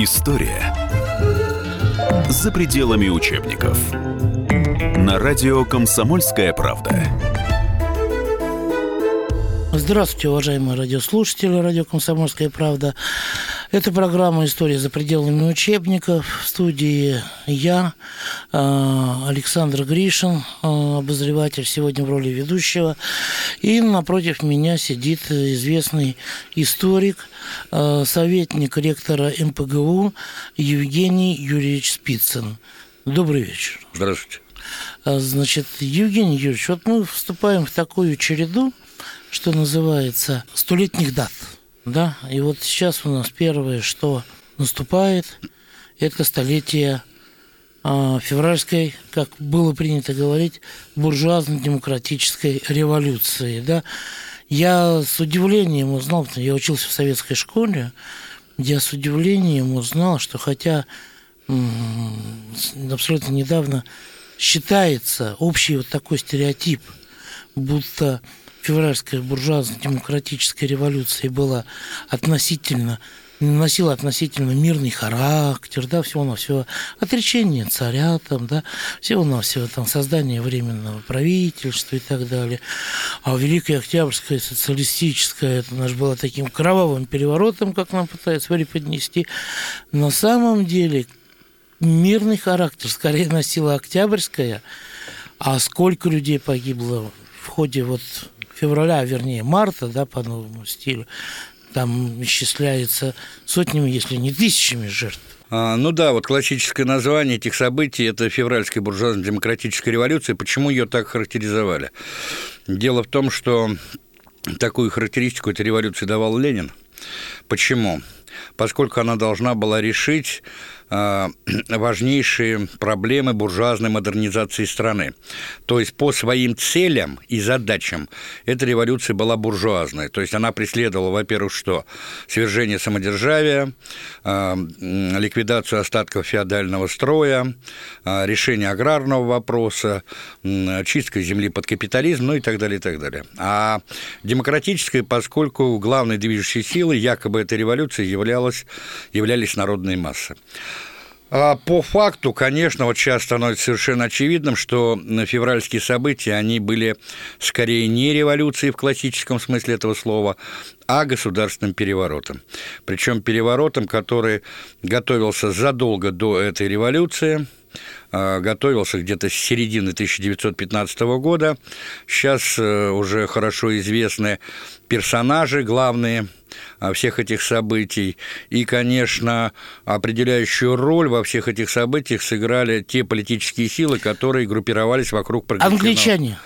История за пределами учебников. На радио «Комсомольская правда». Здравствуйте, уважаемые радиослушатели радио «Комсомольская правда». Это программа «История за пределами учебников». В студии я, Александр Гришин, а, обозреватель сегодня в роли ведущего. И напротив меня сидит известный историк, а, советник ректора МПГУ Евгений Юрьевич Спицын. Добрый вечер. Здравствуйте. Значит, Евгений Юрьевич, вот мы вступаем в такую череду, что называется, столетних дат – да, и вот сейчас у нас первое, что наступает, это столетие февральской, как было принято говорить, буржуазно-демократической революции, да. Я с удивлением узнал, я учился в советской школе, я с удивлением узнал, что хотя абсолютно недавно считается общий вот такой стереотип, будто февральская буржуазно-демократическая революция была относительно носила относительно мирный характер, да, всего на все отречение царя, там, да, всего на все там создание временного правительства и так далее. А Великая Октябрьская социалистическая, это наш было таким кровавым переворотом, как нам пытаются преподнести. На самом деле мирный характер скорее носила Октябрьская, а сколько людей погибло в ходе вот февраля, вернее марта, да, по новому стилю, там исчисляется сотнями, если не тысячами жертв. А, ну да, вот классическое название этих событий – это февральская буржуазно-демократическая революция. Почему ее так характеризовали? Дело в том, что такую характеристику этой революции давал Ленин. Почему? Поскольку она должна была решить важнейшие проблемы буржуазной модернизации страны. То есть по своим целям и задачам эта революция была буржуазной. То есть она преследовала, во-первых, что? Свержение самодержавия, э, ликвидацию остатков феодального строя, э, решение аграрного вопроса, чистка земли под капитализм, ну и так далее, и так далее. А демократическая, поскольку главной движущей силой якобы этой революции являлась, являлись народные массы. А по факту, конечно, вот сейчас становится совершенно очевидным, что февральские события, они были скорее не революцией в классическом смысле этого слова, а государственным переворотом. Причем переворотом, который готовился задолго до этой революции, готовился где-то с середины 1915 года. Сейчас э, уже хорошо известны персонажи главные а, всех этих событий. И, конечно, определяющую роль во всех этих событиях сыграли те политические силы, которые группировались вокруг прогрессивного... Англичане.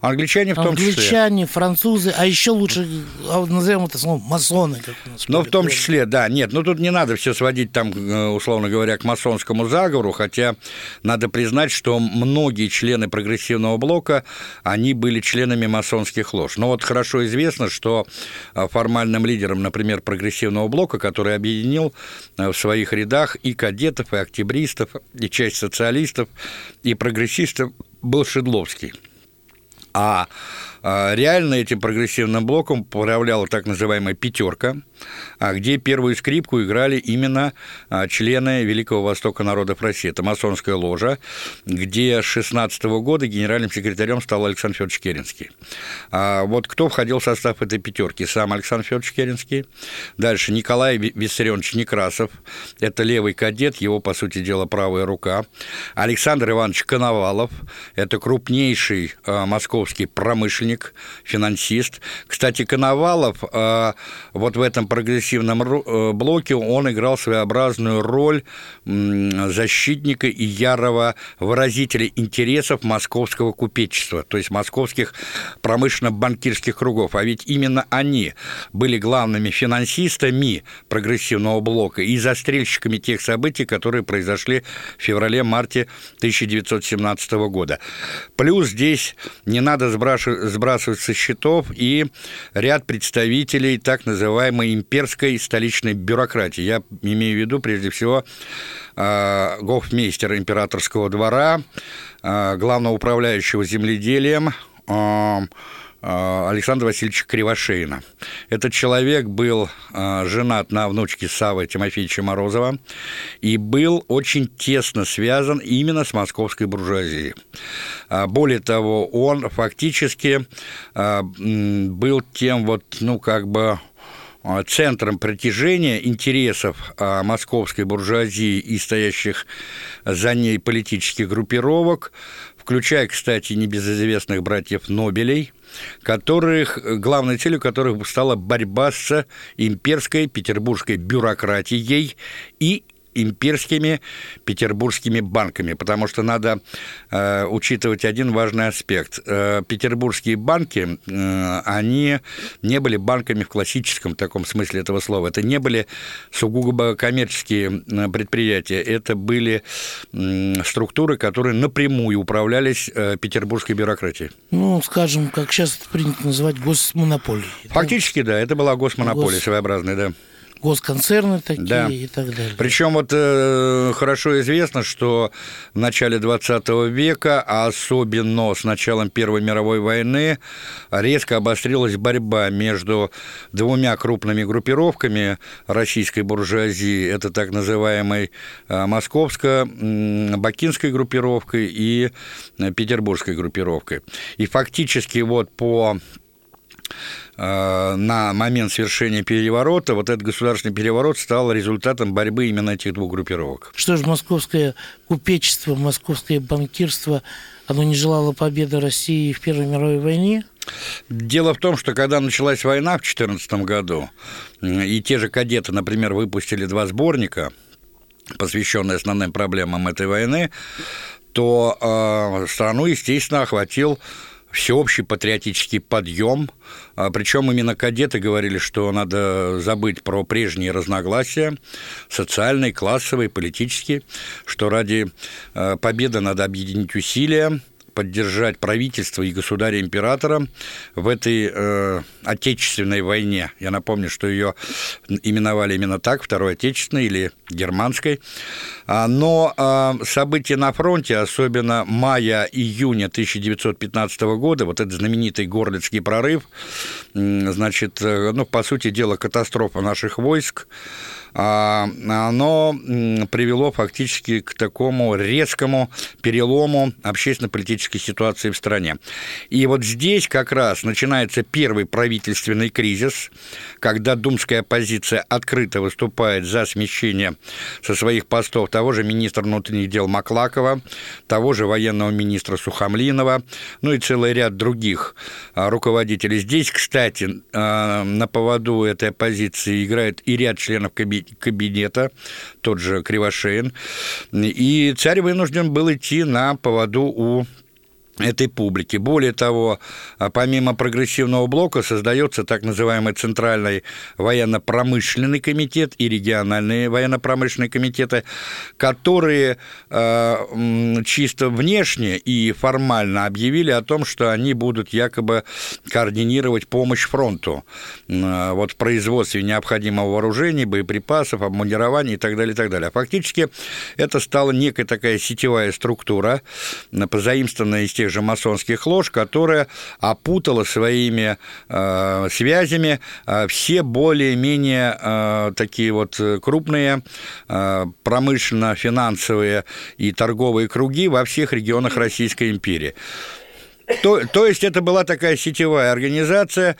Англичане в том Англичане, числе. Англичане, французы, а еще лучше а, назовем это словом масоны. Как нас ну, в том числе, да. Нет, ну тут не надо все сводить там, э, условно говоря, к масонскому заговору, хотя надо признать, что многие члены прогрессивного блока, они были членами масонских лож. Но вот хорошо известно, что э, формальным лидером, например, прогрессивного блока, который объединил э, в своих рядах и кадетов, и октябристов, и часть социалистов, и прогрессистов, был Шедловский. А а, реально этим прогрессивным блоком управляла так называемая «пятерка», где первую скрипку играли именно а, члены Великого Востока народов России. Это масонская ложа, где с 16 года генеральным секретарем стал Александр Федорович Керенский. Вот кто входил в состав этой пятерки? Сам Александр Федорович Керенский, дальше Николай Виссарионович Некрасов, это левый кадет, его, по сути дела, правая рука, Александр Иванович Коновалов, это крупнейший московский промышленник, финансист. Кстати, Коновалов вот в этом прогрессивном э, блоке он играл своеобразную роль защитника и ярого выразителя интересов московского купечества, то есть московских промышленно-банкирских кругов. А ведь именно они были главными финансистами прогрессивного блока и застрельщиками тех событий, которые произошли в феврале-марте 1917 года. Плюс здесь не надо сбрасывать со счетов и ряд представителей так называемой имперской столичной бюрократии. Я имею в виду, прежде всего, э, гофмейстера императорского двора, э, главного управляющего земледелием, э, Александра Васильевича Кривошеина. Этот человек был женат на внучке Савы Тимофеевича Морозова и был очень тесно связан именно с московской буржуазией. Более того, он фактически был тем вот, ну, как бы а, центром притяжения интересов а, московской буржуазии и стоящих за ней политических группировок, включая, кстати, небезызвестных братьев Нобелей, которых, главной целью которых стала борьба с имперской петербургской бюрократией и имперскими петербургскими банками, потому что надо э, учитывать один важный аспект. Э, петербургские банки, э, они не были банками в классическом таком смысле этого слова. Это не были сугубо коммерческие э, предприятия, это были э, структуры, которые напрямую управлялись э, петербургской бюрократией. Ну, скажем, как сейчас это принято называть, госмонополией. Фактически, да, да это была госмонополия Гос... своеобразная, да госконцерны такие да. и так далее. Причем вот э, хорошо известно, что в начале 20 века, а особенно с началом Первой мировой войны, резко обострилась борьба между двумя крупными группировками российской буржуазии, это так называемой э, московско-бакинской группировкой и э, петербургской группировкой. И фактически вот по на момент совершения переворота, вот этот государственный переворот стал результатом борьбы именно этих двух группировок. Что же, московское купечество, московское банкирство, оно не желало победы России в Первой мировой войне? Дело в том, что когда началась война в 2014 году, и те же кадеты, например, выпустили два сборника, посвященные основным проблемам этой войны, то э, страну, естественно, охватил всеобщий патриотический подъем. А, Причем именно кадеты говорили, что надо забыть про прежние разногласия, социальные, классовые, политические, что ради а, победы надо объединить усилия, поддержать правительство и государя-императора в этой э, Отечественной войне. Я напомню, что ее именовали именно так, Второй Отечественной или Германской. А, но э, события на фронте, особенно мая-июня 1915 года, вот этот знаменитый Горлицкий прорыв, значит, э, ну, по сути дела, катастрофа наших войск, оно привело фактически к такому резкому перелому общественно-политической ситуации в стране. И вот здесь как раз начинается первый правительственный кризис, когда думская оппозиция открыто выступает за смещение со своих постов того же министра внутренних дел Маклакова, того же военного министра Сухомлинова, ну и целый ряд других а, руководителей. Здесь, кстати, а, на поводу этой оппозиции играет и ряд членов кабинета, тот же Кривошеин, и царь вынужден был идти на поводу у этой публики. Более того, а помимо прогрессивного блока создается так называемый Центральный военно-промышленный комитет и региональные военно-промышленные комитеты, которые э, чисто внешне и формально объявили о том, что они будут якобы координировать помощь фронту э, вот в производстве необходимого вооружения, боеприпасов, обмундирования и так далее, и так далее. А фактически это стала некая такая сетевая структура, позаимствованная из тех тех же масонских лож, которая опутала своими э, связями э, все более-менее э, такие вот крупные э, промышленно-финансовые и торговые круги во всех регионах Российской империи. То, то есть это была такая сетевая организация,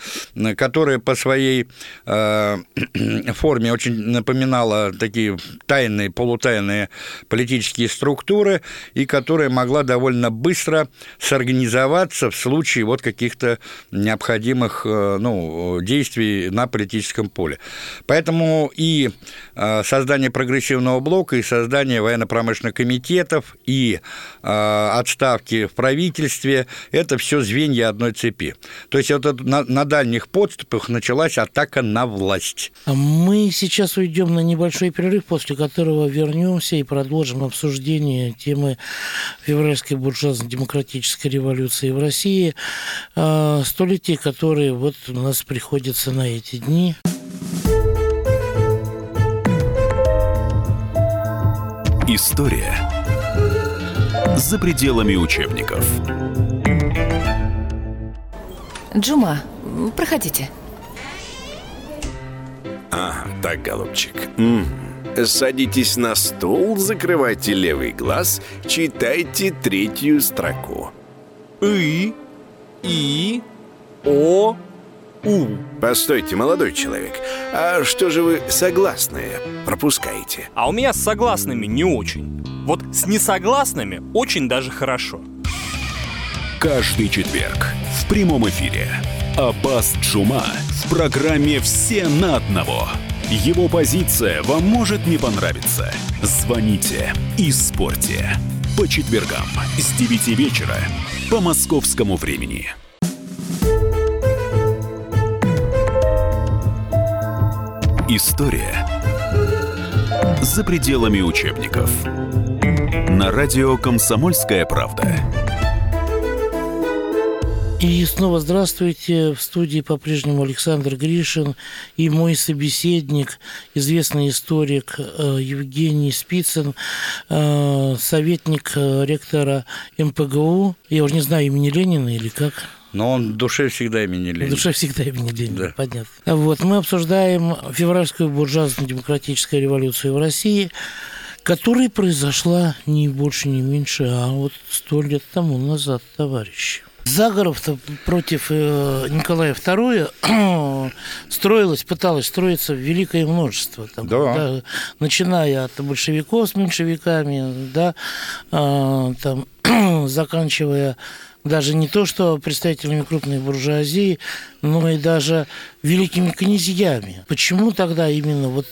которая по своей э, форме очень напоминала такие тайные, полутайные политические структуры, и которая могла довольно быстро сорганизоваться в случае вот каких-то необходимых э, ну, действий на политическом поле. Поэтому и э, создание прогрессивного блока, и создание военно-промышленных комитетов, и э, отставки в правительстве – это все звенья одной цепи. То есть вот на, на дальних подступах началась атака на власть. А мы сейчас уйдем на небольшой перерыв, после которого вернемся и продолжим обсуждение темы февральской буржуазно-демократической революции в России, а, столетий, которые вот у нас приходятся на эти дни. История за пределами учебников. Джума, проходите. Ага, так, голубчик. Мгм. Садитесь на стул, закрывайте левый глаз, читайте третью строку. И, И, О, У. Постойте, молодой человек, а что же вы согласные пропускаете? А у меня с согласными не очень. Вот с несогласными очень даже хорошо. Каждый четверг в прямом эфире Аббас Джума в программе «Все на одного». Его позиция вам может не понравиться. Звоните и спорьте. По четвергам с 9 вечера по московскому времени. История за пределами учебников. На радио «Комсомольская правда». И снова здравствуйте. В студии по-прежнему Александр Гришин и мой собеседник, известный историк э, Евгений Спицын, э, советник э, ректора МПГУ. Я уже не знаю, имени Ленина или как. Но он в душе всегда имени В Ленина. душе всегда имени Ленина, Да. понятно. Вот, мы обсуждаем февральскую буржуазно-демократическую революцию в России, которая произошла не больше, не меньше, а вот сто лет тому назад, товарищи. Заговоров-то против э, Николая II строилось, пыталось строиться великое множество. Там, Да. начиная от большевиков с меньшевиками, да, а, там, заканчивая даже не то, что представителями крупной буржуазии, но и даже великими князьями. Почему тогда именно вот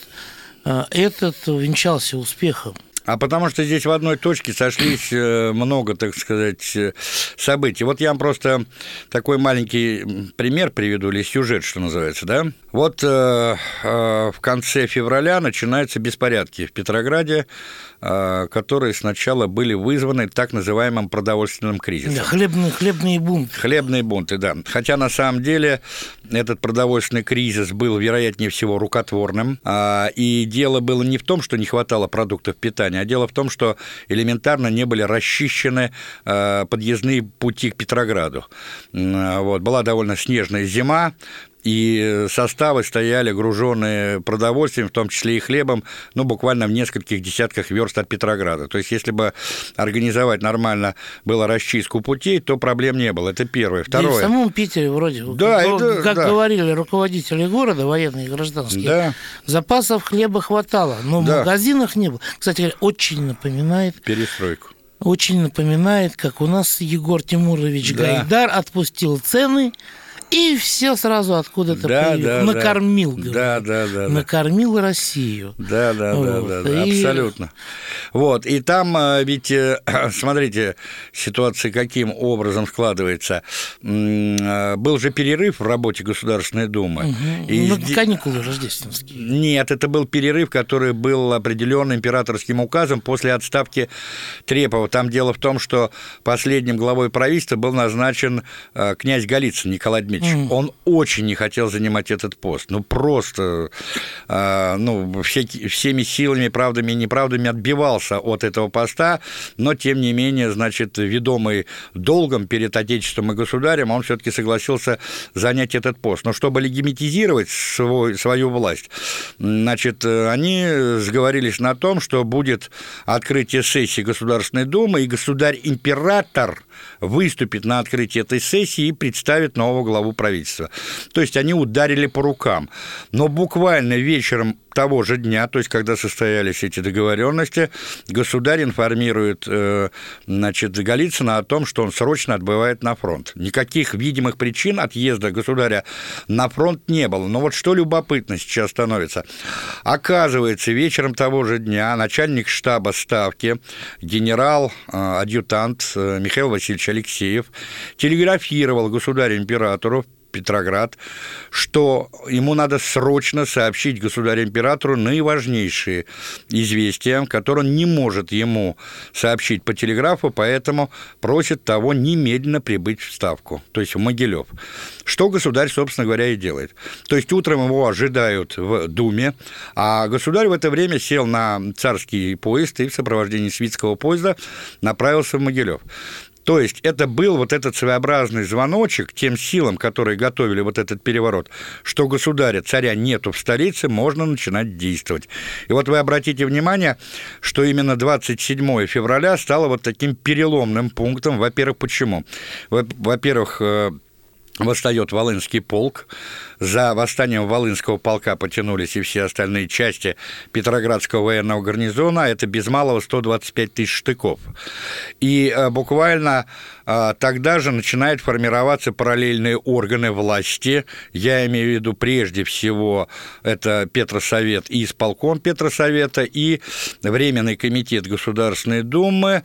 а, этот венчался успехом? А потому что здесь в одной точке сошлись э, много, так сказать, э, событий. Вот я вам просто такой маленький пример приведу, или сюжет, что называется, да? Вот э, э, в конце февраля начинаются беспорядки в Петрограде, э, которые сначала были вызваны так называемым продовольственным кризисом. Да, хлебные, хлебные бунты. Хлебные бунты, да. Хотя на самом деле этот продовольственный кризис был, вероятнее всего, рукотворным. А, И дело было не в том, что не хватало продуктов питания, а дело в том, что элементарно не были расчищены а, подъездные пути к Петрограду. М, Вот. Была довольно снежная зима, и составы стояли груженные продовольствием, в том числе и хлебом, ну, буквально в нескольких десятках верст от Петрограда. То есть, если бы организовать нормально было расчистку путей, то проблем не было. Это первое. Да и в Второе. самом Питере вроде, Да, как, это- как да. говорили руководители города, военные и гражданские, Да. запасов хлеба хватало, но в Да. магазинах не было. Кстати, очень напоминает Перестройку. очень напоминает, как у нас Егор Тимурович Да. Гайдар отпустил цены, и все сразу откуда-то Да, да, да. накормил. Да, да, да, да. накормил Россию. Да, да, да, Вот, да, да, и- абсолютно. Вот, и там э, ведь, э, смотрите, ситуация каким образом складывается. Э, Был же перерыв в работе Государственной Думы. И Ну, каникулы рождественские. Нет, это был перерыв, который был определен императорским указом после отставки Трепова. Там дело в том, что последним главой правительства был назначен э, князь Голицын Николай Дмитриевич. Он очень не хотел занимать этот пост. Ну, просто э, ну, всеки- всеми силами, правдами и неправдами отбивался от этого поста, но, тем не менее, значит, ведомый долгом перед Отечеством и государем, он все-таки согласился занять этот пост. Но чтобы легимитизировать свой, свою власть, значит, они сговорились на том, что будет открытие сессии Государственной Думы, и государь-император выступит на открытии этой сессии и представит нового главу правительства. То есть они ударили по рукам. Но буквально вечером того же дня, то есть когда состоялись эти договоренности, государь информирует э, значит, Голицына о том, что он срочно отбывает на фронт. Никаких видимых причин отъезда государя на фронт не было. Но вот что любопытно сейчас становится. Оказывается, вечером того же дня начальник штаба Ставки, генерал-адъютант э, Михаил Васильевич Алексеев телеграфировал государю-императору Петроград, что ему надо срочно сообщить государю-императору наиважнейшие известия, которые он не может ему сообщить по телеграфу, поэтому просит того немедленно прибыть в Ставку, то есть в Могилев. Что государь, собственно говоря, и делает. То есть утром его ожидают в Думе, а государь в это время сел на царский поезд и в сопровождении свитского поезда направился в Могилев. То есть это был вот этот своеобразный звоночек тем силам, которые готовили вот этот переворот, что государя, царя нету в столице, можно начинать действовать. И вот вы обратите внимание, что именно 27 февраля стало вот таким переломным пунктом. Во-первых, почему? Во-первых, э, восстает Волынский полк. За восстанием Волынского полка потянулись и все остальные части Петроградского военного гарнизона. Это без малого 125 тысяч штыков. И э, буквально э, тогда же начинают формироваться параллельные органы власти. Я имею в виду прежде всего это Петросовет и исполком Петросовета, и Временный комитет Государственной Думы,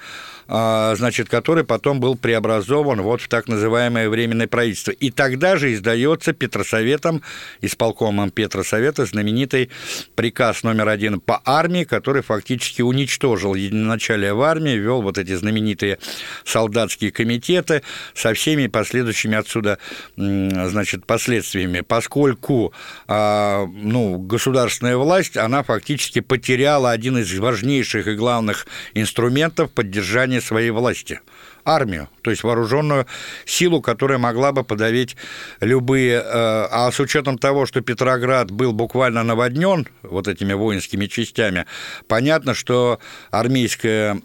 значит, который потом был преобразован вот в так называемое Временное правительство. И тогда же издается Петросоветом, исполкомом Петросовета, знаменитый приказ номер один по армии, который фактически уничтожил единоначалие в армии, вел вот эти знаменитые солдатские комитеты со всеми последующими отсюда, значит, последствиями, поскольку а, ну, государственная власть, она фактически потеряла один из важнейших и главных инструментов поддержания своей власти – армию, то есть вооруженную силу, которая могла бы подавить любые... Э, а с учетом того, что Петроград был буквально наводнен вот этими воинскими частями, понятно, что армейская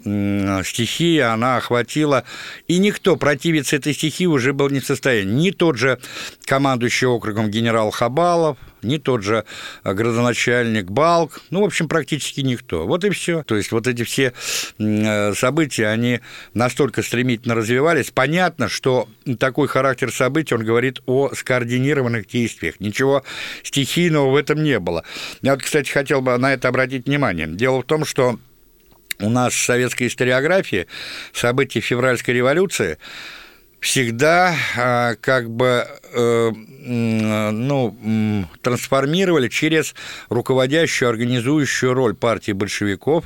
стихия, она охватила... И никто противиться этой стихии уже был не в состоянии. Ни тот же командующий округом генерал Хабалов, ни тот же градоначальник Балк, ну, в общем, практически никто. Вот и все. То есть вот эти все э, события, они настолько стремительно развивались. Понятно, что такой характер событий, он говорит о скоординированных действиях. Ничего стихийного в этом не было. Я вот, кстати, хотел бы на это обратить внимание. Дело в том, что у нас в советской историографии события февральской революции всегда а, как бы э, ну, трансформировали через руководящую, организующую роль партии большевиков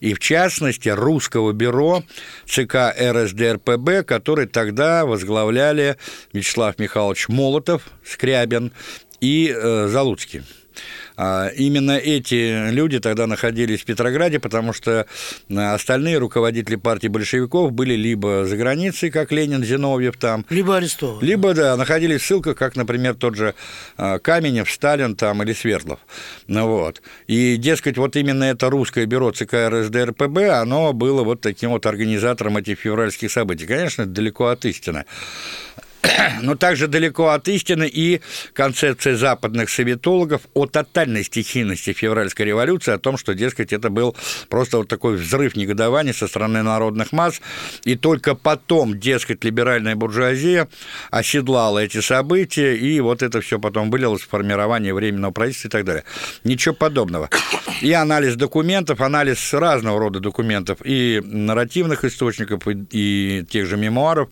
и, в частности, русского бюро ЦК РСДРПБ, который тогда возглавляли Вячеслав Михайлович Молотов, Скрябин и э, Залуцкий. А, именно эти люди тогда находились в Петрограде, потому что а, остальные руководители партии большевиков были либо за границей, как Ленин, Зиновьев там, либо арестованы, либо, да, находились в ссылках, как, например, тот же а, Каменев, Сталин там или Свердлов. Ну, вот. И, дескать, вот именно это русское бюро ЦК РСДРПБ, оно было вот таким вот организатором этих февральских событий. Конечно, далеко от истины. но также далеко от истины и концепция западных советологов о тотальной стихийности февральской революции, о том, что, дескать, это был просто вот такой взрыв негодования со стороны народных масс, и только потом, дескать, либеральная буржуазия оседлала эти события, и вот это все потом вылилось в формирование временного правительства и так далее. Ничего подобного. И анализ документов, анализ разного рода документов, и нарративных источников, и, и тех же мемуаров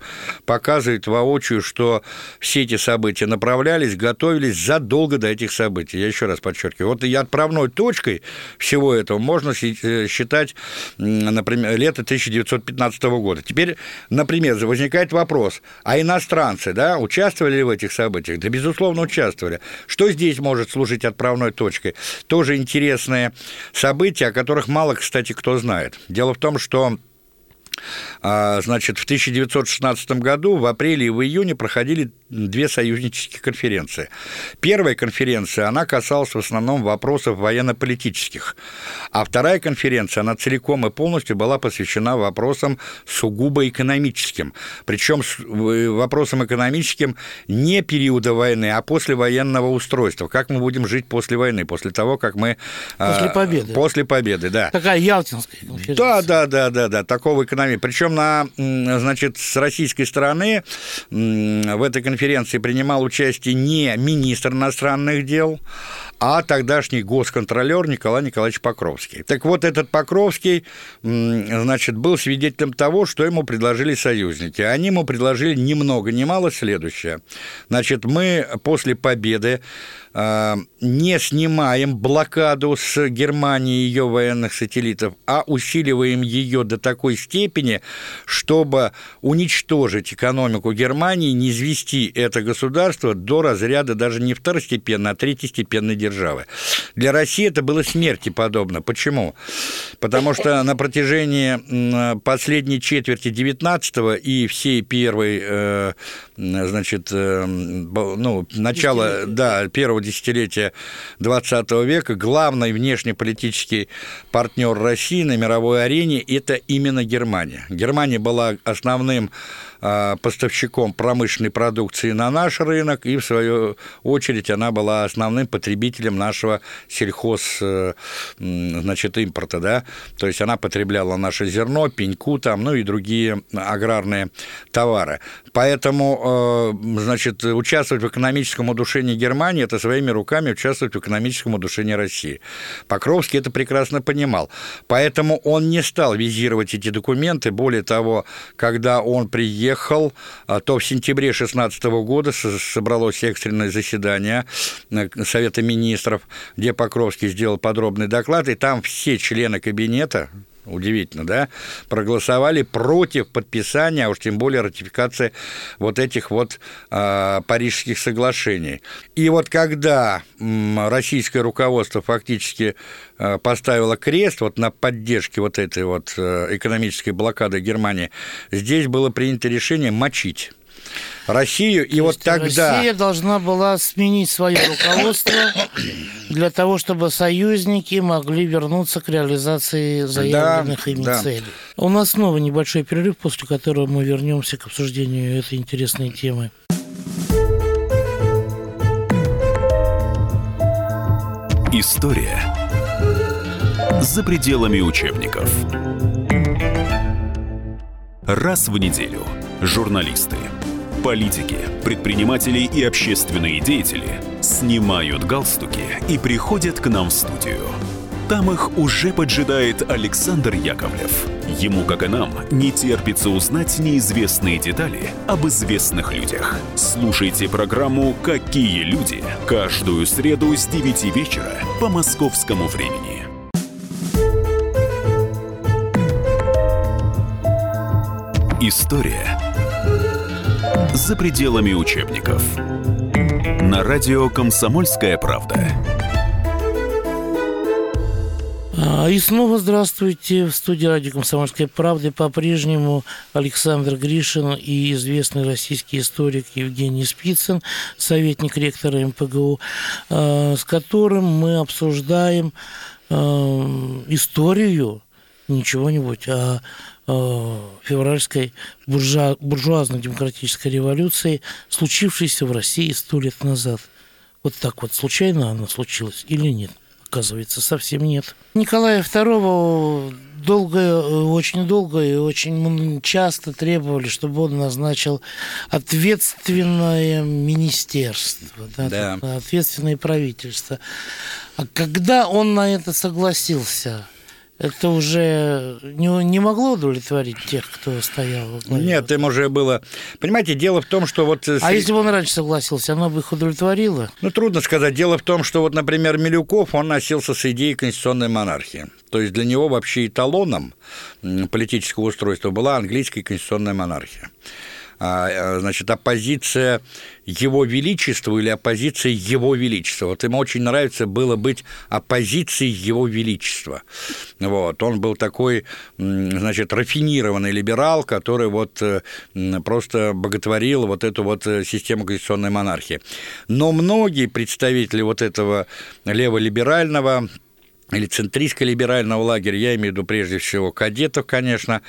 показывает воочию, что все эти события направлялись, готовились задолго до этих событий. Я еще раз подчеркиваю. Вот и отправной точкой всего этого можно э, считать, например, лето 1915 года. Теперь, например, возникает вопрос, а иностранцы, да, участвовали ли в этих событиях? Да, безусловно, участвовали. Что здесь может служить отправной точкой? Тоже интересные события, о которых мало, кстати, кто знает. Дело в том, что значит, в 1916 году в апреле и в июне проходили две союзнические конференции. Первая конференция, она касалась в основном вопросов военно-политических, а вторая конференция, она целиком и полностью была посвящена вопросам сугубо экономическим. Причем вопросам экономическим не периода войны, а после военного устройства. Как мы будем жить после войны, после того, как мы... А, после победы. После победы, да. Такая Ялтинская конференция. Да, да, да, да, да, такого экономии. Причем на, значит, с российской стороны в этой конференции принимал участие не министр иностранных дел, а тогдашний госконтролер Николай Николаевич Покровский. Так вот, этот Покровский, значит, был свидетелем того, что ему предложили союзники. Они ему предложили ни много ни мало следующее. Значит, мы после победы не снимаем блокаду с Германии и ее военных сателлитов, а усиливаем ее до такой степени, чтобы уничтожить экономику Германии, не извести это государство до разряда даже не второстепенной, а третьестепенной державы державы. Для России это было смерти подобно. Почему? Потому что на протяжении последней четверти 19 и всей первой, э, значит, э, ну, начала, да, первого десятилетия 20 века главный внешнеполитический партнер России на мировой арене – это именно Германия. Германия была основным поставщиком промышленной продукции на наш рынок, и, в свою очередь, она была основным потребителем нашего сельхоз, э, значит, импорта, да, то есть она потребляла наше зерно, пеньку там, ну и другие аграрные товары. Поэтому, э, значит, участвовать в экономическом удушении Германии – это своими руками участвовать в экономическом удушении России. Покровский это прекрасно понимал. Поэтому он не стал визировать эти документы. Более того, когда он приехал приехал, а то в сентябре 2016 года собралось экстренное заседание э, Совета министров, где Покровский сделал подробный доклад, и там все члены кабинета, удивительно, да, проголосовали против подписания, а уж тем более ратификации вот этих вот э, Парижских соглашений. И вот когда м, российское руководство фактически э, поставило крест вот на поддержке вот этой вот э, экономической блокады Германии, здесь было принято решение мочить Россию, и То вот тогда... Россия должна была сменить свое руководство для того, чтобы союзники могли вернуться к реализации заявленных да, ими да. целей. У нас снова небольшой перерыв, после которого мы вернемся к обсуждению этой интересной темы. История за пределами учебников. Раз в неделю журналисты – Политики, предприниматели и общественные деятели снимают галстуки и приходят к нам в студию. Там их уже поджидает Александр Яковлев. Ему, как и нам, не терпится узнать неизвестные детали об известных людях. Слушайте программу «Какие люди» каждую среду с 9 вечера по московскому времени. История за пределами учебников. На радио «Комсомольская правда». А, и снова здравствуйте. В студии радио «Комсомольская правда» по-прежнему Александр Гришин и известный российский историк Евгений Спицын, советник ректора МПГУ, а, с которым мы обсуждаем а, историю, ничего-нибудь, а Э, февральской буржуа, буржуазно-демократической революции, случившейся в России сто лет назад. Вот так вот случайно она случилась или нет? Оказывается, совсем нет. Николая II долго, очень долго и очень часто требовали, чтобы он назначил ответственное министерство, да, да. ответственное правительство. А когда он на это согласился, это уже не, не могло удовлетворить тех, кто стоял? Нет, им уже было... Понимаете, дело в том, что вот... А если бы он раньше согласился, оно бы их удовлетворило? Ну, трудно сказать. Дело в том, что вот, например, Милюков, он носился с идеей конституционной монархии. То есть для него вообще эталоном политического устройства была английская конституционная монархия. А, э, значит, оппозиция его величеству или оппозиция его величества. Вот ему очень нравится было быть оппозицией его величества. Вот. Он был такой, значит, рафинированный либерал, который вот э, просто боготворил вот эту вот э, систему конституционной монархии. Но многие представители вот этого леволиберального или центристско-либерального лагеря, я имею в виду прежде всего кадетов, конечно,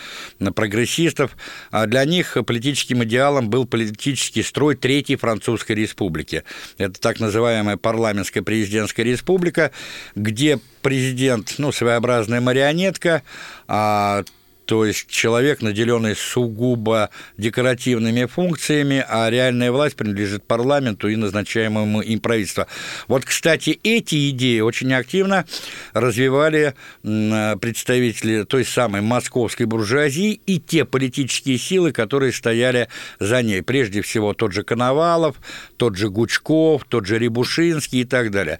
прогрессистов, а для них политическим идеалом был политический строй Третьей Французской Республики. Это так называемая парламентская президентская республика, где президент, ну, своеобразная марионетка, а то есть человек, наделенный сугубо декоративными функциями, а реальная власть принадлежит парламенту и назначаемому им правительству. Вот, кстати, эти идеи очень активно развивали представители той самой московской буржуазии и те политические силы, которые стояли за ней. Прежде всего, тот же Коновалов, тот же Гучков, тот же Рябушинский и так далее.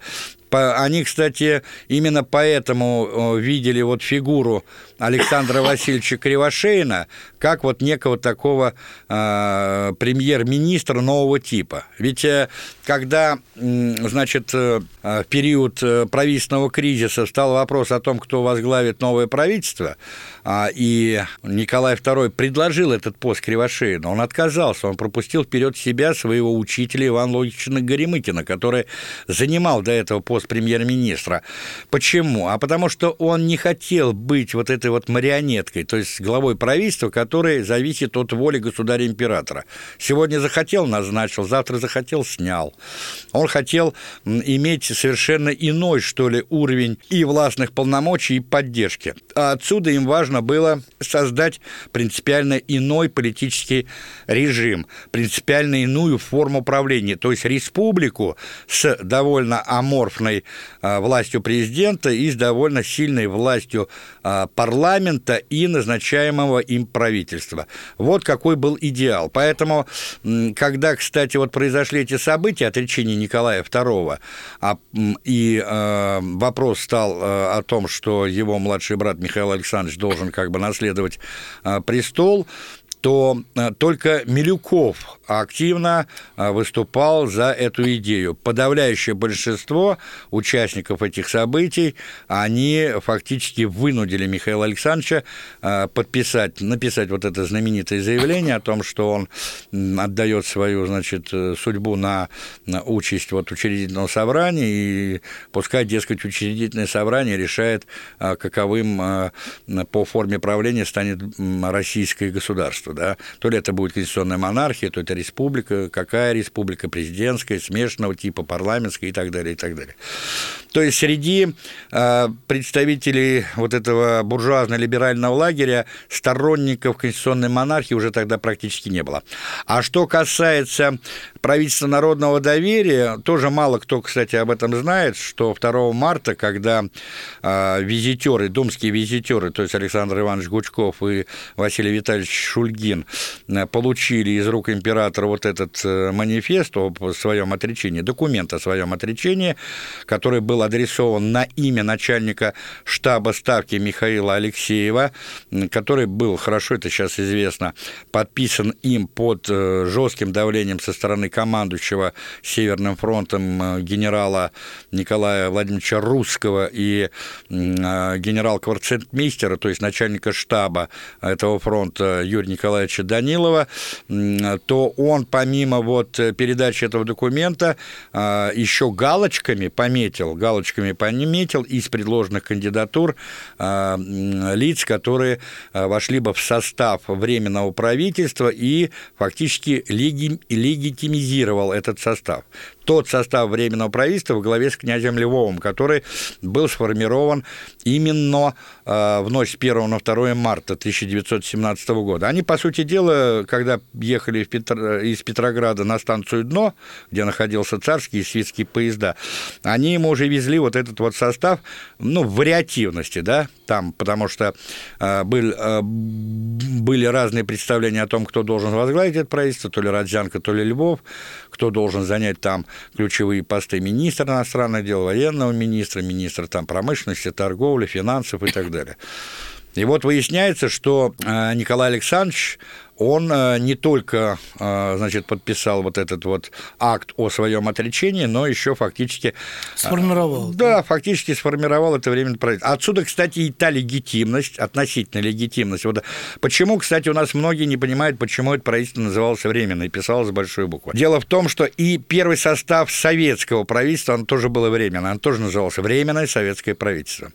Они, кстати, именно поэтому видели вот фигуру Александра Васильевича Кривошеина как вот некого такого э, премьер-министра нового типа. Ведь э, когда, значит, э, в период э, правительственного кризиса стал вопрос о том, кто возглавит новое правительство, э, и Николай II предложил этот пост Кривошеину, он отказался, он пропустил вперед себя своего учителя Ивана Логичина Горемыкина, который занимал до этого пост премьер-министра. Почему? А потому что он не хотел быть вот этой вот марионеткой, то есть главой правительства, который зависит от воли государя-императора. Сегодня захотел – назначил, завтра захотел – снял. Он хотел иметь совершенно иной, что ли, уровень и властных полномочий, и поддержки. А отсюда им важно было создать принципиально иной политический режим, принципиально иную форму правления, то есть республику с довольно аморфной а, властью президента и с довольно сильной властью а, парламента и назначаемого им правительства. Вот какой был идеал. Поэтому, когда, кстати, вот произошли эти события, отречения Николая II, а, и э, вопрос стал э, о том, что его младший брат Михаил Александрович должен как бы наследовать э, престол, то э, только Милюков активно э, выступал за эту идею. Подавляющее большинство участников этих событий, они фактически вынудили Михаила Александровича э, подписать, написать вот это знаменитое заявление о том, что он отдает свою, значит, судьбу на, на участь вот учредительного собрания, и пускай, дескать, учредительное собрание решает, каковым по форме правления станет российское государство да, то ли это будет конституционная монархия, то это республика, какая республика, президентская, смешанного типа, парламентская и так далее, и так далее. То есть среди э, представителей вот этого буржуазно-либерального лагеря сторонников конституционной монархии уже тогда практически не было. А что касается правительства народного доверия, тоже мало кто, кстати, об этом знает, что 2 марта, когда э, визитеры, думские визитеры, то есть Александр Иванович Гучков и Василий Витальевич Шульгин э, получили из рук императора вот этот э, манифест о своем отречении, документ о своем отречении, который был адресован на имя начальника штаба ставки Михаила Алексеева, который был, хорошо это сейчас известно, подписан им под э, жестким давлением со стороны командующего Северным фронтом генерала Николая Владимировича Русского и генерал-кварцентмейстера, то есть начальника штаба этого фронта Юрия Данилова, то он помимо вот передачи этого документа еще галочками пометил, галочками пометил из предложенных кандидатур а, лиц, которые а, вошли бы в состав Временного правительства и фактически легитимизировал этот состав тот состав Временного правительства во главе с князем Львовым, который был сформирован именно э, в ночь с 1 на 2 марта 1917 года. Они, по сути дела, когда ехали в из Петрограда на станцию Дно, где находился царский и свитские поезда, они ему уже везли вот этот вот состав, ну, вариативности, да, там, потому что э, был, э, были разные представления о том, кто должен возглавить это правительство, то ли Родзянко, то ли Львов, кто должен занять там ключевые посты министра иностранных дел, военного министра, министра там, промышленности, торговли, финансов и так далее. И вот выясняется, что э, Николай Александрович он э, не только, э, значит, подписал вот этот вот акт о своем отречении, но еще фактически... Сформировал. Да, фактически сформировал это временное правительство. Отсюда, кстати, и та легитимность, относительная легитимность. Вот почему, кстати, у нас многие не понимают, почему это правительство называлось временное и писалось с большой буквы. Дело в том, что и первый состав советского правительства, он тоже было временно, он тоже назывался Временное советское правительство.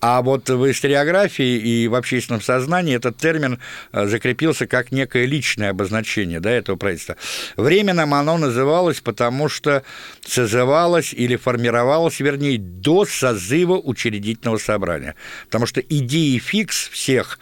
А вот в историографии и в общественном сознании этот термин э, закрепился как некое личное обозначение да, этого правительства. Временным оно называлось, потому что созывалось или формировалось, вернее, до созыва учредительного собрания. Потому что идеи фикс всех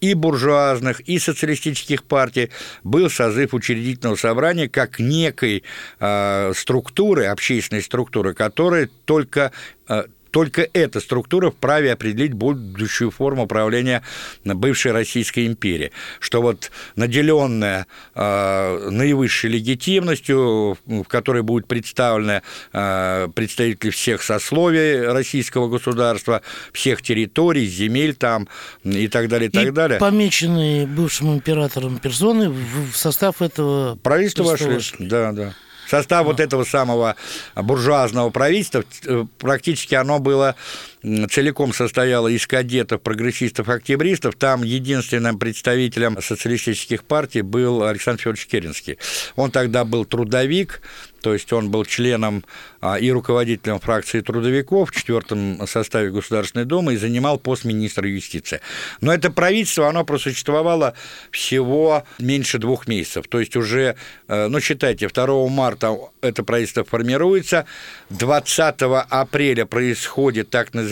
и буржуазных, и социалистических партий был созыв учредительного собрания как некой э, структуры, общественной структуры, которая только э, только эта структура вправе определить будущую форму управления бывшей Российской империи. Что вот наделенная э, наивысшей легитимностью, в которой будут представлены э, представители всех сословий российского государства, всех территорий, земель там и так далее, и, и так далее. помеченные бывшим императором персоны в состав этого правительства вошли. Да, да состав вот этого самого буржуазного правительства, э, практически оно было целиком состояло из кадетов, прогрессистов, октябристов. Там единственным представителем социалистических партий был Александр Федорович Керенский. Он тогда был трудовик, то есть он был членом а, и руководителем фракции трудовиков в четвертом составе Государственной Думы и занимал пост министра юстиции. Но это правительство, оно просуществовало всего меньше двух месяцев. То есть уже, э, ну, считайте, 2 марта это правительство формируется, 20 апреля происходит так называемый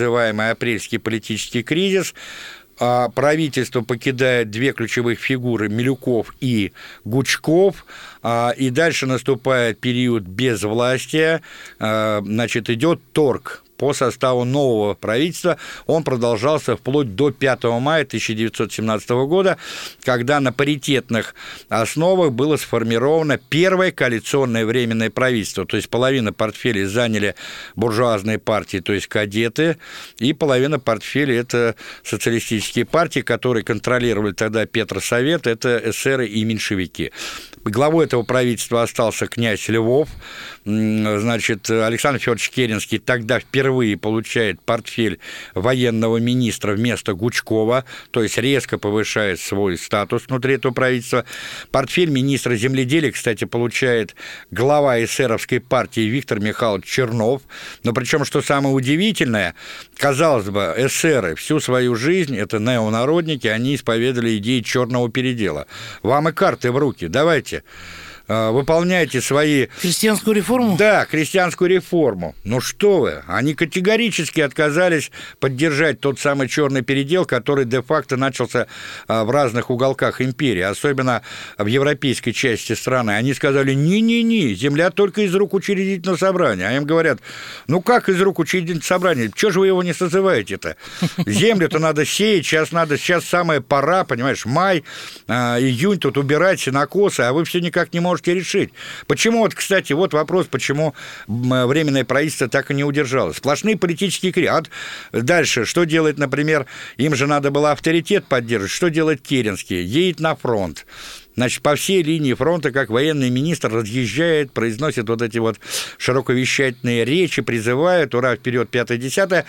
апрельский политический кризис, а правительство покидает две ключевых фигуры Милюков и Гучков, а, и дальше наступает период безвластия, а, значит, идет торг по составу нового правительства. Он продолжался вплоть до 5 мая 1917 года, когда на паритетных основах было сформировано первое коалиционное временное правительство. То есть половина портфелей заняли буржуазные партии, то есть кадеты, и половина портфелей – это социалистические партии, которые контролировали тогда Петросовет, это эсеры и меньшевики. Главой этого правительства остался князь Львов. Значит, Александр Федорович Керенский тогда впервые получает портфель военного министра вместо Гучкова, то есть резко повышает свой статус внутри этого правительства. Портфель министра земледелия, кстати, получает глава эсеровской партии Виктор Михайлович Чернов. Но причем, что самое удивительное, казалось бы, эсеры всю свою жизнь, это неонародники, они исповедовали идеи черного передела. Вам и карты в руки, давайте А, выполняете свои... Крестьянскую реформу? Да, крестьянскую реформу. Ну что вы, они категорически отказались поддержать тот самый черный передел, который де-факто начался а, в разных уголках империи, особенно в европейской части страны. Они сказали, не-не-не, земля только из рук учредительного собрания. А им говорят, ну как из рук учредительного собрания? Чего же вы его не созываете-то? Землю-то надо сеять, сейчас надо, сейчас самая пора, понимаешь, май, а, июнь, тут убирать сенокосы, а вы все никак не можете можете решить. Почему, вот, кстати, вот вопрос, почему Временное правительство так и не удержалось. Сплошные политические кризисы. А дальше, что делает, например, им же надо было авторитет поддерживать, что делает Керенский? Едет на фронт. Значит, по всей линии фронта, как военный министр, разъезжает, произносит вот эти вот широковещательные речи, призывает, ура, вперед, 5-10.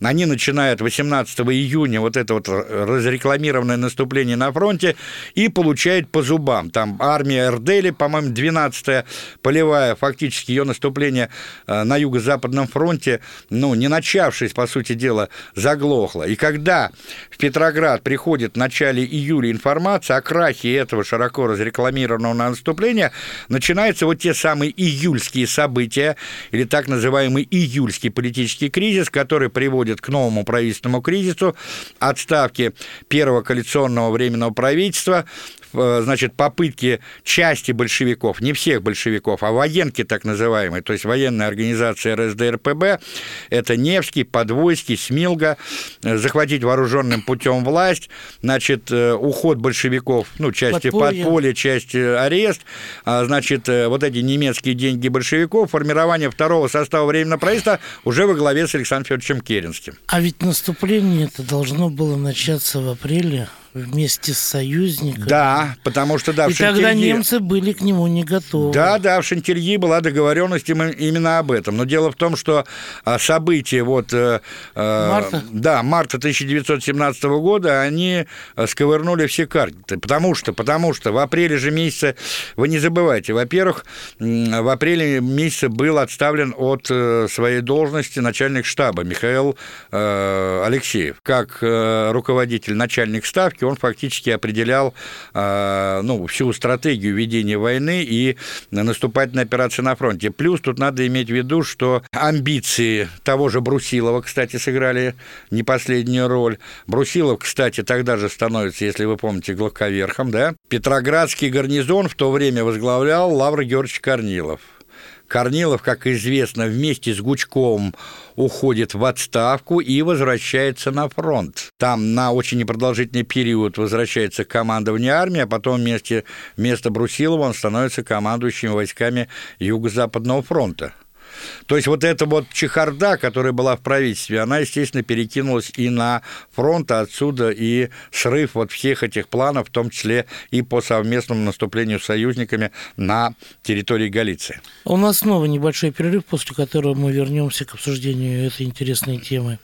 Они начинают 18 июня вот это вот разрекламированное наступление на фронте и получают по зубам. Там армия Эрдели, по-моему, 12-я полевая, фактически ее наступление э, на юго-западном фронте, ну, не начавшись, по сути дела, заглохло. И когда в Петроград приходит в начале июля информация о крахе этого широко широко разрекламированного наступления, начинаются вот те самые июльские события, или так называемый июльский политический кризис, который приводит к новому правительственному кризису, отставке первого коалиционного временного правительства, значит, попытки части большевиков, не всех большевиков, а военки так называемые, то есть военная организация РСДРПБ, это Невский, Подвойский, Смилга, э, захватить вооруженным путем власть, значит, э, уход большевиков, ну, части подполья, подполья часть арест, а, значит, вот эти немецкие деньги большевиков, формирование второго состава Временного правительства уже во главе с Александром Федоровичем Керенским. А ведь наступление это должно было начаться в апреле вместе с союзниками. Да, потому что, да, И тогда немцы были к нему не готовы. Да, да, в Шантильи была договоренность именно об этом. Но дело в том, что а, события вот... Э, э, марта? Да, марта 1917 года, они э, сковырнули все карты. Потому что, потому что в апреле же месяце, вы не забывайте, во-первых, в апреле месяце был отставлен от своей должности начальник штаба Михаил Алексеев. Как руководитель начальник ставки он фактически определял э, ну, всю стратегию ведения войны и наступательной операции на фронте. Плюс тут надо иметь в виду, что амбиции того же Брусилова, кстати, сыграли не последнюю роль. Брусилов, кстати, тогда же становится, если вы помните, главковерхом, да? Петроградский гарнизон в то время возглавлял Лавр Георгиевич Корнилов Корнилов, как известно, вместе с Гучковым уходит в отставку и возвращается на фронт. Там на очень непродолжительный период возвращается командование армии, а потом вместе, вместо Брусилова он становится командующим войсками Юго-Западного фронта. То есть вот эта вот чехарда, которая была в правительстве, она, естественно, перекинулась и на фронт, а отсюда и срыв вот всех этих планов, в том числе и по совместному наступлению с союзниками на территории Галиции. У нас снова небольшой перерыв, после которого мы вернемся к обсуждению этой интересной темы.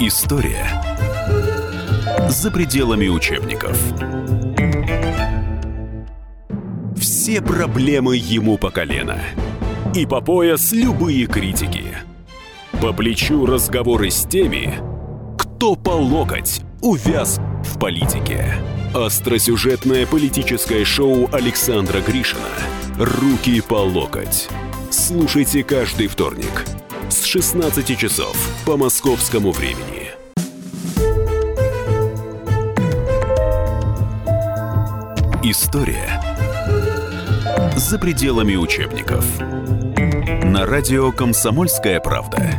История за пределами учебников. Все проблемы ему по колено. И по пояс любые критики. По плечу разговоры с теми, кто по локоть увяз в политике. Остросюжетное политическое шоу Александра Гришина «Руки по локоть». Слушайте каждый вторник с 16 часов по московскому времени. История за пределами учебников. На радио «Комсомольская правда».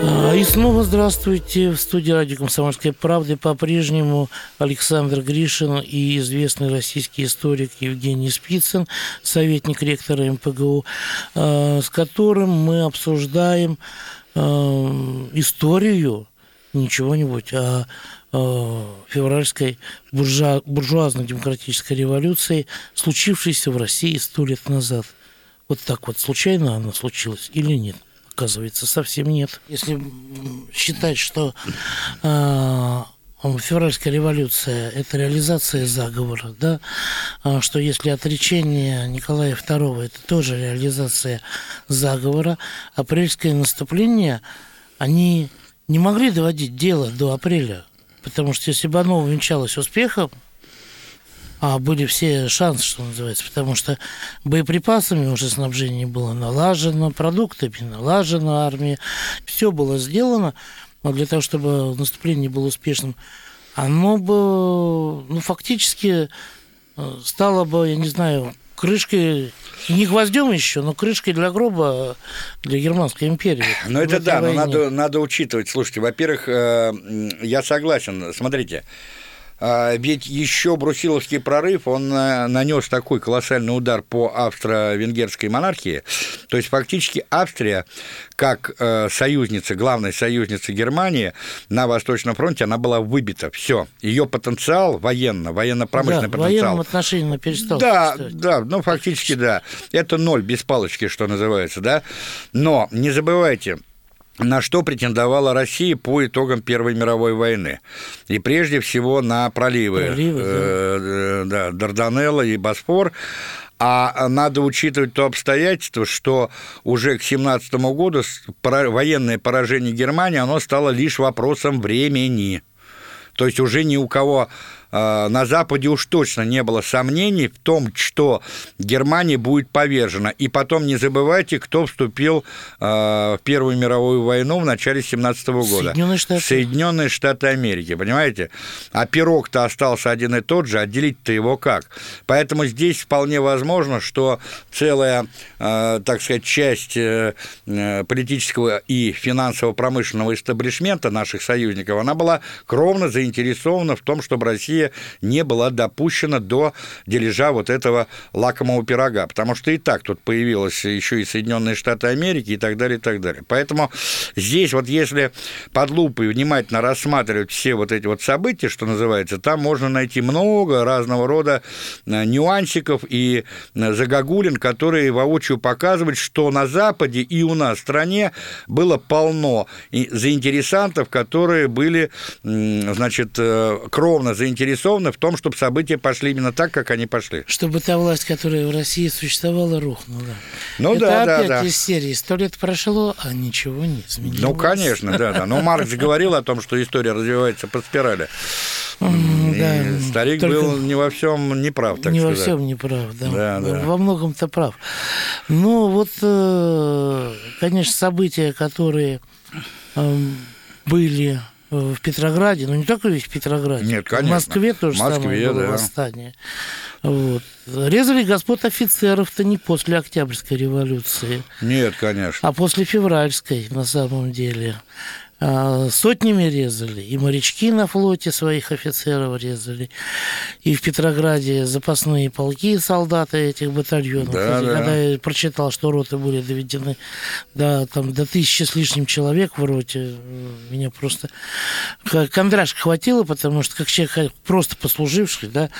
А, и снова здравствуйте. В студии радио «Комсомольская правда» по-прежнему Александр Гришин и известный российский историк Евгений Спицын, советник ректора МПГУ, а, с которым мы обсуждаем а, историю, не чего-нибудь, а февральской буржуа, буржуазно-демократической революции, случившейся в России сто лет назад. Вот так вот случайно она случилась или нет? Оказывается, совсем нет. Если считать, что э, февральская революция – это реализация заговора, да, что если отречение Николая II – это тоже реализация заговора, апрельское наступление, они не могли доводить дело до апреля Потому что если бы оно увенчалось успехом, а были все шансы, что называется, потому что боеприпасами уже снабжение было налажено, продуктами налажено, армия, все было сделано, но для того, чтобы наступление было успешным, оно бы, ну, фактически э, стало бы, я не знаю, крышкой, не гвоздем еще, но крышкой для гроба для Германской империи. Ну, это да, войне. но надо, надо учитывать. Слушайте, во-первых, э, я согласен. Смотрите, ведь еще Брусиловский прорыв, он э, нанес такой колоссальный удар по австро-венгерской монархии. То есть фактически Австрия, как э, союзница, главная союзница Германии на Восточном фронте, она была выбита. Все. Ее потенциал военно, военно-промышленный да, потенциал. В военном отношении она перестала Да, да, ну фактически да. Это ноль без палочки, что называется, да. Но не забывайте, на что претендовала Россия по итогам Первой мировой войны. И прежде всего на проливы, проливы э, да. да, Дарданелла и Босфор. А надо учитывать то обстоятельство, что уже к 17 году военное поражение Германии, оно стало лишь вопросом времени. То есть уже ни у кого на Западе уж точно не было сомнений в том, что Германия будет повержена. И потом не забывайте, кто вступил а, в Первую мировую войну в начале 17 года. Соединенные Штаты. Соединенные Штаты Америки, понимаете? А пирог-то остался один и тот же, а делить-то его как? Поэтому здесь вполне возможно, что целая, а, так сказать, часть э, э, политического и финансово-промышленного истеблишмента наших союзников, она была кровно заинтересована в том, чтобы Россия Россия не была допущена до дележа вот этого лакомого пирога, потому что и так тут появилось еще и Соединенные Штаты Америки и так далее, и так далее. Поэтому здесь вот если под лупой внимательно рассматривать все вот эти вот события, что называется, там можно найти много разного рода э, нюансиков и э, загогулин, которые воочию показывают, что на Западе и у нас в стране было полно заинтересантов, которые были, значит, э, кровно заинтересованы заинтересованы в том, чтобы события пошли именно так, как они пошли. Чтобы та власть, которая в России существовала, рухнула. Ну Это да, опять да, да. из серии «Сто лет прошло, а ничего не изменилось». Ну, конечно, да, да. Но Маркс говорил о том, что история развивается по спирали. Да, старик был не во всем не прав, так не сказать. во всем не прав, да. да, да. Во многом-то прав. Ну, вот, э, конечно, события, которые эм, были в Петрограде, ну не только ведь в Петрограде, Нет, в конечно. Москве тоже В Москве, самое было да. восстание. Вот. Резали господ офицеров-то не после Октябрьской революции, Нет, конечно. а после февральской на самом деле. А, Сотнями резали, и морячки на флоте своих офицеров резали, и в Петрограде запасные полки солдаты этих батальонов. Да, Эти, да. Когда я прочитал, что роты были доведены до, там, до тысячи с лишним человек в роте, меня просто к- кондрашка хватило, потому что как человек просто послуживший, да,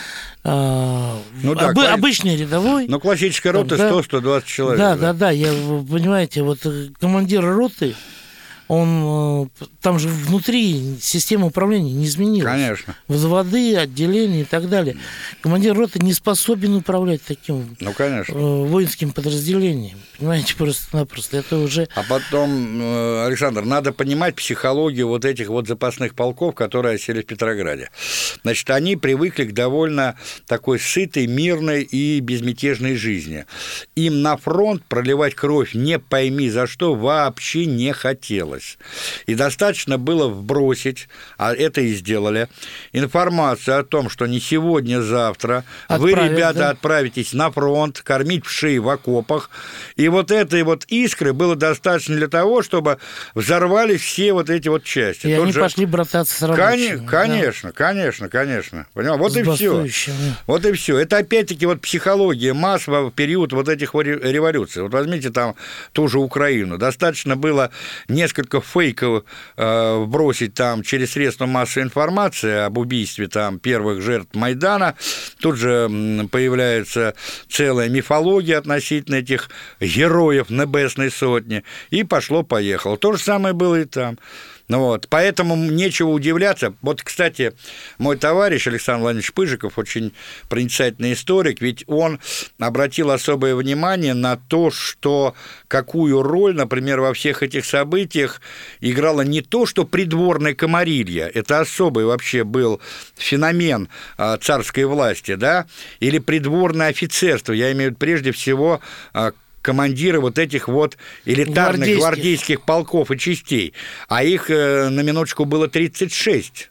а, Ну да, кла- обычный рядовой, Ну, классическая рота Да. 100-120 человек. да, да, да. Я, понимаете, вот э, командир роты, он э, там же внутри система управления не изменилась. Конечно. Взводы, отделения и так далее. Командир роты не способен управлять таким Ну, э, конечно. воинским подразделением. Понимаете, просто-напросто. Это уже... А потом, э, Александр, надо понимать психологию вот этих вот запасных полков, которые осели в Петрограде. Значит, они привыкли к довольно такой сытой, мирной и безмятежной жизни. Им на фронт проливать кровь не пойми за что вообще не хотелось. И достаточно было вбросить, а это и сделали, информацию о том, что не сегодня, завтра вы, ребята, да. отправитесь на фронт, кормить вшей в окопах. И вот этой вот искры было достаточно для того, чтобы взорвались все вот эти вот части. И Тот они же- пошли брататься с рабочими. да, Конечно, конечно, конечно. Понимаешь? Вот с и все. Вот и все. Это опять-таки вот психология масс в период вот этих революций. Вот возьмите там ту же Украину. Достаточно было несколько фейков э, бросить там через средства массовой информации об убийстве там первых жертв Майдана. Тут же появляется целая мифология относительно этих героев Небесной Сотни. И пошло-поехало. То же самое было и там. Ну вот, поэтому нечего удивляться. Вот, кстати, мой товарищ Александр Владимирович Пыжиков, очень проницательный историк, ведь он обратил особое внимание на то, что какую роль, например, во всех этих событиях играла не то, что придворная комарилья, это особый вообще был феномен а, царской власти, да, или придворное офицерство, я имею в виду прежде всего а, командиры вот этих вот элитарных Гвардейских. гвардейских полков и частей, а их э, на минуточку было 36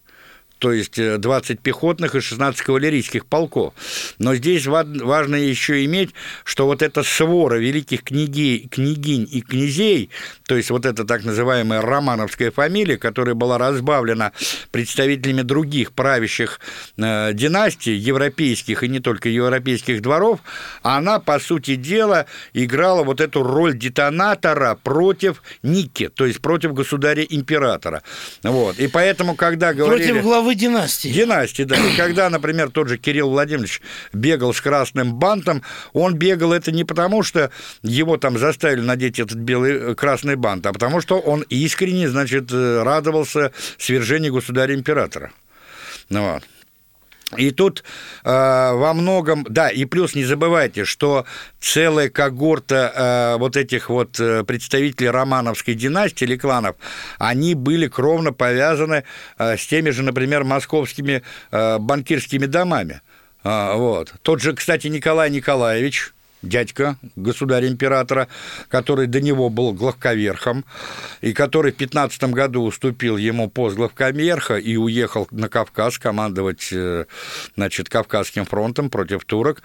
то есть э, 20 пехотных и 16 кавалерийских полков. Но здесь ва- важно еще иметь, что вот эта свора великих княгей, княгинь и князей, то есть вот эта так называемая романовская фамилия, которая была разбавлена представителями других правящих э, династий, европейских и не только европейских дворов, она, по сути дела, играла вот эту роль детонатора против Ники, то есть против государя-императора. Вот. И поэтому, когда говорили... Против главы династии. Династии, да. И когда, например, тот же Кирилл Владимирович бегал с красным бантом, он бегал это не потому, что его там заставили надеть этот белый э, красный бант, а потому что он искренне, значит, э, радовался свержению государя-императора. Ну вот. И тут э, во многом, да, и плюс не забывайте, что целая когорта э, вот этих вот э, представителей романовской династии или кланов, они были кровно повязаны э, с теми же, например, московскими э, банкирскими домами. А, вот. Тот же, кстати, Николай Николаевич, дядька государя-императора, который до него был главковерхом, и который в 15 году уступил ему пост главковерха и уехал на Кавказ командовать э, значит, Кавказским фронтом против турок,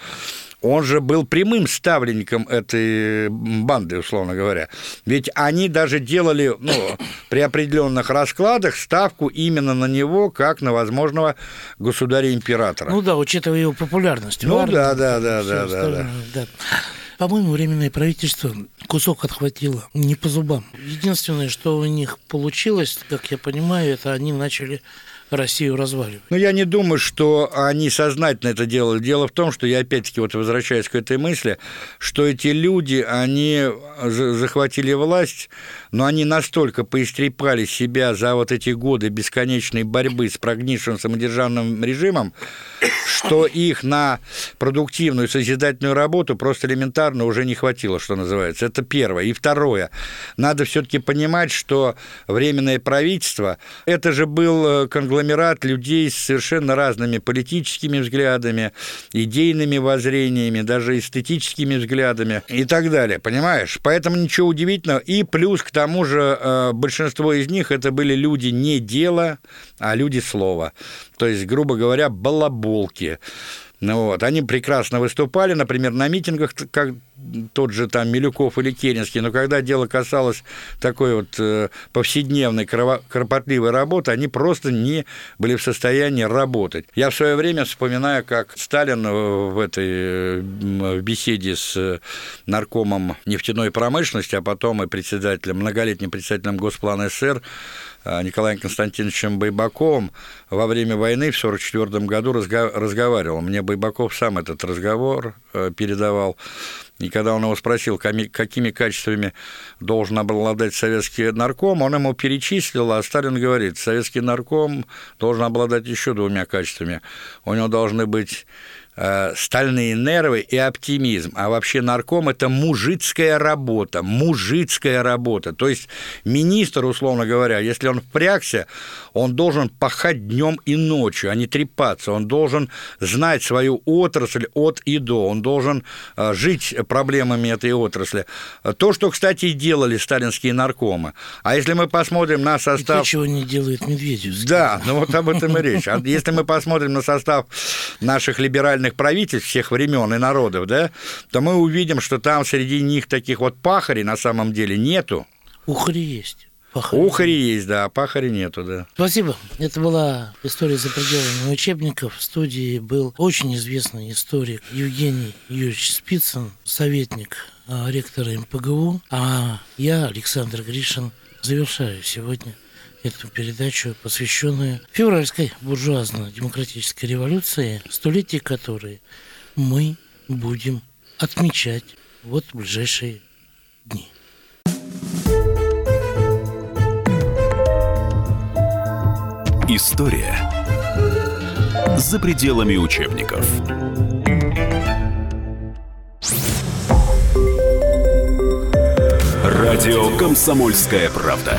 он же был прямым ставленником этой банды, условно говоря. Ведь они даже делали ну, при определенных раскладах ставку именно на него, как на возможного государя-императора. Ну да, учитывая его популярность. Ну армии, да, да, да, да, да, остальное, да. По-моему, Временное правительство кусок отхватило не по зубам. Единственное, что у них получилось, как я понимаю, это они начали Россию разваливать. Ну, я не думаю, что они сознательно это делали. Дело в том, что я опять-таки вот возвращаюсь к этой мысли, что эти люди, они за- захватили власть, но они настолько поистрепали себя за вот эти годы бесконечной борьбы с прогнившим самодержавным режимом, что их на продуктивную созидательную работу просто элементарно уже не хватило, что называется. Это первое. И второе. Надо все-таки понимать, что Временное правительство, это же был э, конгломерат конгломерат людей с совершенно разными политическими взглядами, идейными воззрениями, даже эстетическими взглядами и так далее, понимаешь? Поэтому ничего удивительного. И плюс к тому же э, большинство из них это были люди не дела, а люди слова. То есть, грубо говоря, балаболки. Ну, вот. Они прекрасно выступали, например, на митингах, как тот же там Милюков или Керенский, но когда дело касалось такой вот э, повседневной кропотливой работы, они просто не были в состоянии работать. Я в свое время вспоминаю, как Сталин в этой в беседе с наркомом нефтяной промышленности, а потом и председателем, многолетним председателем Госплана СССР Э, Николаем Константиновичем Байбаковым во время войны в 1944 году разговаривал. Мне Байбаков сам этот разговор э, передавал. И когда он его спросил, какими качествами должен обладать советский нарком, он ему перечислил, а Сталин говорит, советский нарком должен обладать еще двумя качествами. У него должны быть стальные нервы и оптимизм. А вообще нарком – это мужицкая работа, мужицкая работа. То есть министр, условно говоря, если он впрягся, он должен пахать днем и ночью, а не трепаться. Он должен знать свою отрасль от и до. Он должен э, жить проблемами этой отрасли. То, что, кстати, и делали сталинские наркомы. А если мы посмотрим на состав... И то, чего не делает Медведев. Да, ну вот об этом и речь. А если мы посмотрим на состав наших либеральных либеральных правительств всех времен и народов, да, то мы увидим, что там среди них таких вот пахарей на самом деле нету. Ухари есть. Пахари. Ухари есть, да, а пахари нету, да. Спасибо. Это была история за пределами учебников. В студии был очень известный историк Евгений Юрьевич Спицын, советник а, ректора МПГУ, а я, Александр Гришин, завершаю сегодня эту передачу, посвященную февральской буржуазно-демократической революции, столетие которой мы будем отмечать вот в ближайшие дни. История за пределами учебников. Радио «Комсомольская правда».